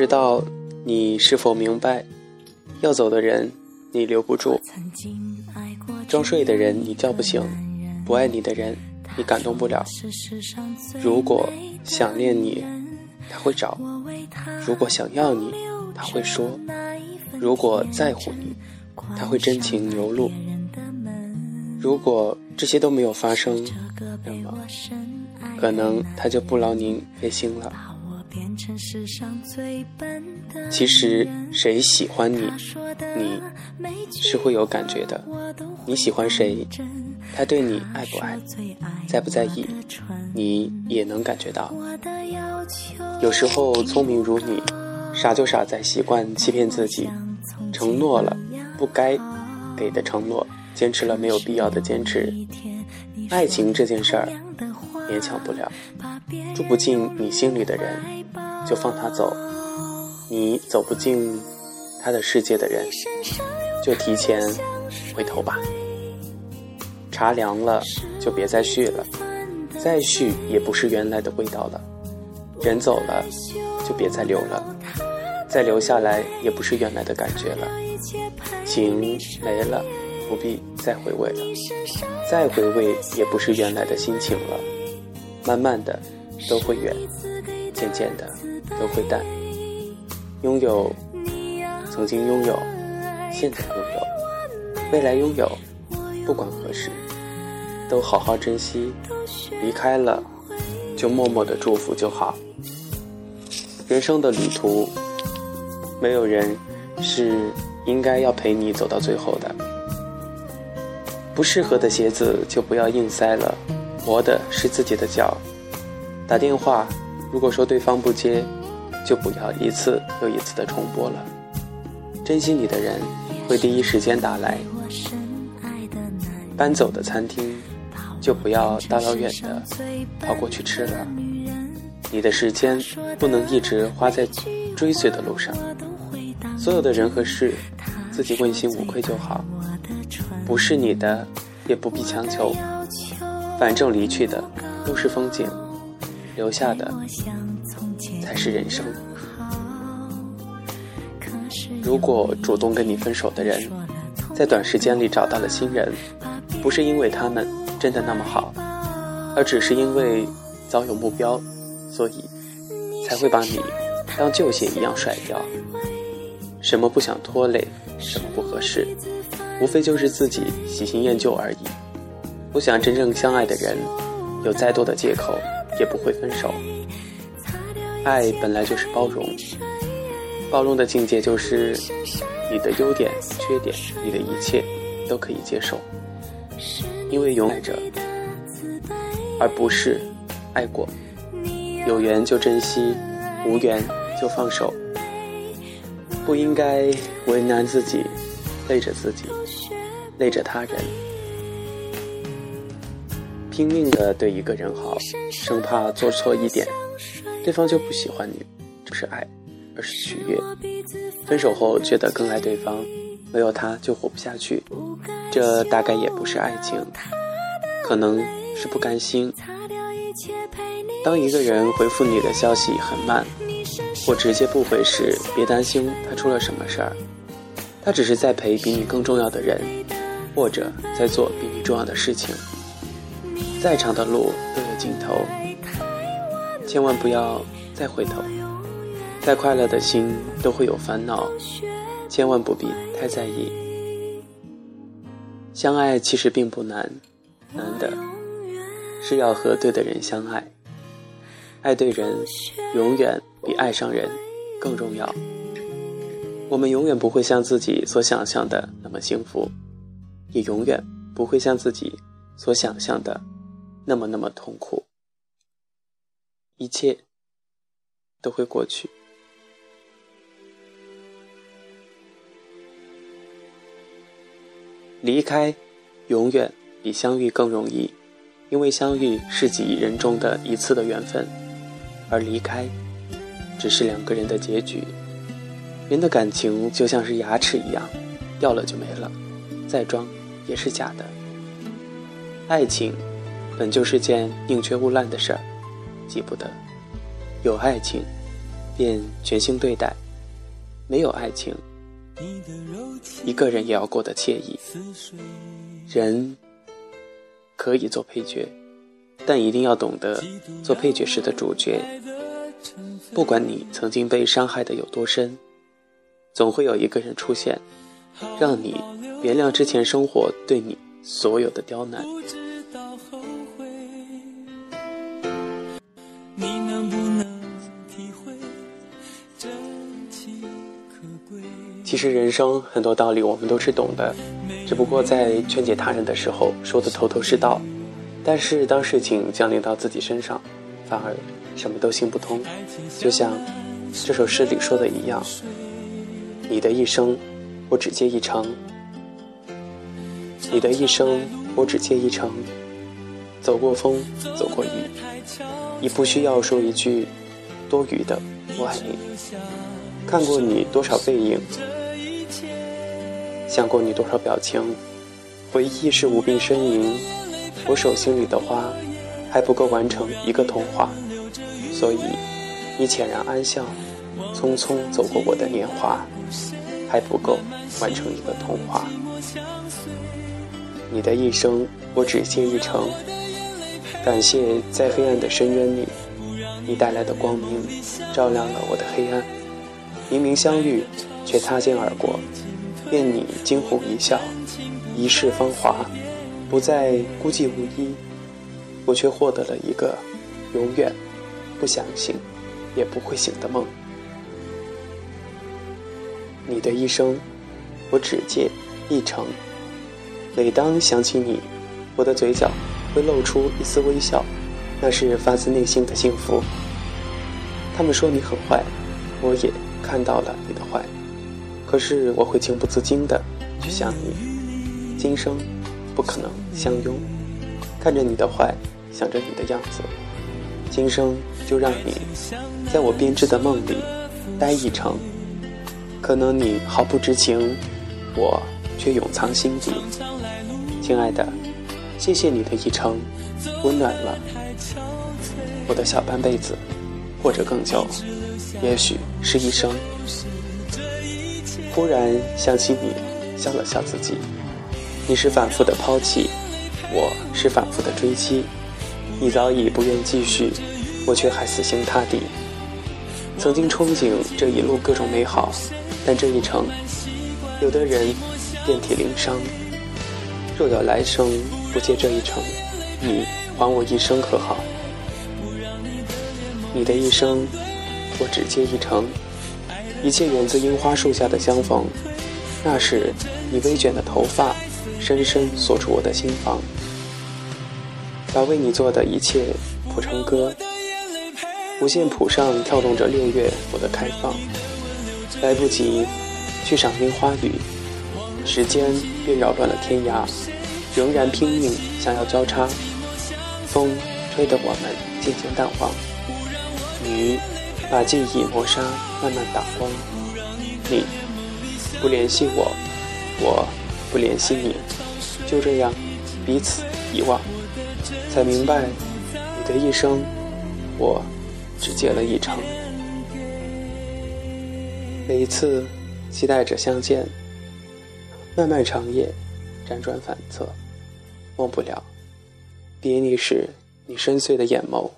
知道你是否明白，要走的人你留不住，装睡的人你叫不醒，不爱你的人你感动不了。如果想念你，他会找；如果想要你，他会说；如果在乎你，他会真情流露。如果这些都没有发生，那么可能他就不劳您费心了。其实谁喜欢你，你是会有感觉的。你喜欢谁，他对你爱不爱，在不在意，你也能感觉到。有时候聪明如你，傻就傻在习惯欺骗自己，承诺了不该给的承诺。坚持了没有必要的坚持，爱情这件事儿勉强不了，住不进你心里的人就放他走，你走不进他的世界的人就提前回头吧。茶凉了就别再续了，再续也不是原来的味道了。人走了就别再留了，再留下来也不是原来的感觉了。情没了。不必再回味了，再回味也不是原来的心情了。慢慢的都会远，渐渐的都会淡。拥有，曾经拥有，现在拥有，未来拥有，不管何时，都好好珍惜。离开了，就默默的祝福就好。人生的旅途，没有人是应该要陪你走到最后的。不适合的鞋子就不要硬塞了，磨的是自己的脚。打电话，如果说对方不接，就不要一次又一次的重播了。珍惜你的人会第一时间打来。搬走的餐厅，就不要大老远的跑过去吃了。你的时间不能一直花在追随的路上。所有的人和事，自己问心无愧就好。不是你的，也不必强求。反正离去的都是风景，留下的才是人生。如果主动跟你分手的人，在短时间里找到了新人，不是因为他们真的那么好，而只是因为早有目标，所以才会把你当旧鞋一样甩掉。什么不想拖累，什么不合适。无非就是自己喜新厌旧而已。不想真正相爱的人，有再多的借口也不会分手。爱本来就是包容，包容的境界就是你的优点、缺点，你的一切都可以接受。因为永爱着，而不是爱过。有缘就珍惜，无缘就放手。不应该为难自己。累着自己，累着他人，拼命的对一个人好，生怕做错一点，对方就不喜欢你。这是爱，而是取悦。分手后觉得更爱对方，没有他就活不下去，这大概也不是爱情，可能是不甘心。当一个人回复你的消息很慢，或直接不回时，别担心他出了什么事儿。他只是在陪比你更重要的人，或者在做比你重要的事情。再长的路都有尽头，千万不要再回头。再快乐的心都会有烦恼，千万不必太在意。相爱其实并不难，难的是要和对的人相爱。爱对人，永远比爱上人更重要。我们永远不会像自己所想象的那么幸福，也永远不会像自己所想象的那么那么痛苦。一切都会过去。离开永远比相遇更容易，因为相遇是几亿人中的一次的缘分，而离开只是两个人的结局。人的感情就像是牙齿一样，掉了就没了，再装也是假的。爱情本就是件宁缺毋滥的事儿，记不得，有爱情便全心对待。没有爱情，一个人也要过得惬意。人可以做配角，但一定要懂得做配角时的主角。不管你曾经被伤害的有多深，总会有一个人出现，让你原谅之前生活对你所有的刁难。其实人生很多道理我们都是懂的，只不过在劝解他人的时候说的头头是道，但是当事情降临到自己身上，反而什么都行不通。就像这首诗里说的一样：“你的一生，我只借一程；你的一生，我只借一程。走过风，走过雨，你不需要说一句多余的‘我爱你’。看过你多少背影。”想过你多少表情，回忆是无病呻吟，我手心里的花还不够完成一个童话，所以你浅然安笑，匆匆走过我的年华，还不够完成一个童话。你的一生我只信一程，感谢在黑暗的深渊里，你带来的光明照亮了我的黑暗。明明相遇，却擦肩而过。愿你惊鸿一笑，一世芳华，不再孤寂无依。我却获得了一个永远不想醒，也不会醒的梦。你的一生，我只借一程。每当想起你，我的嘴角会露出一丝微笑，那是发自内心的幸福。他们说你很坏，我也看到了你的坏。可是我会情不自禁的去想你，今生不可能相拥。看着你的坏，想着你的样子，今生就让你在我编织的梦里待一程。可能你毫不知情，我却永藏心底。亲爱的，谢谢你的一程，温暖了我的小半辈子，或者更久，也许是一生。忽然想起你，笑了笑自己。你是反复的抛弃，我是反复的追击。你早已不愿继续，我却还死心塌地。曾经憧憬这一路各种美好，但这一程，有的人遍体鳞伤。若有来生不借这一程，你还我一生可好？你的一生，我只借一程。一切源自樱花树下的相逢，那时你微卷的头发，深深锁住我的心房，把为你做的一切谱成歌。五线谱上跳动着六月我的开放，来不及去赏樱花雨，时间便扰乱了天涯，仍然拼命想要交叉，风吹得我们渐渐淡忘，雨。把记忆磨砂，慢慢打光。你不联系我，我不联系你，就这样彼此遗忘。才明白，你的一生，我只借了一程。每一次期待着相见，漫漫长夜，辗转反侧，忘不了别离时你深邃的眼眸。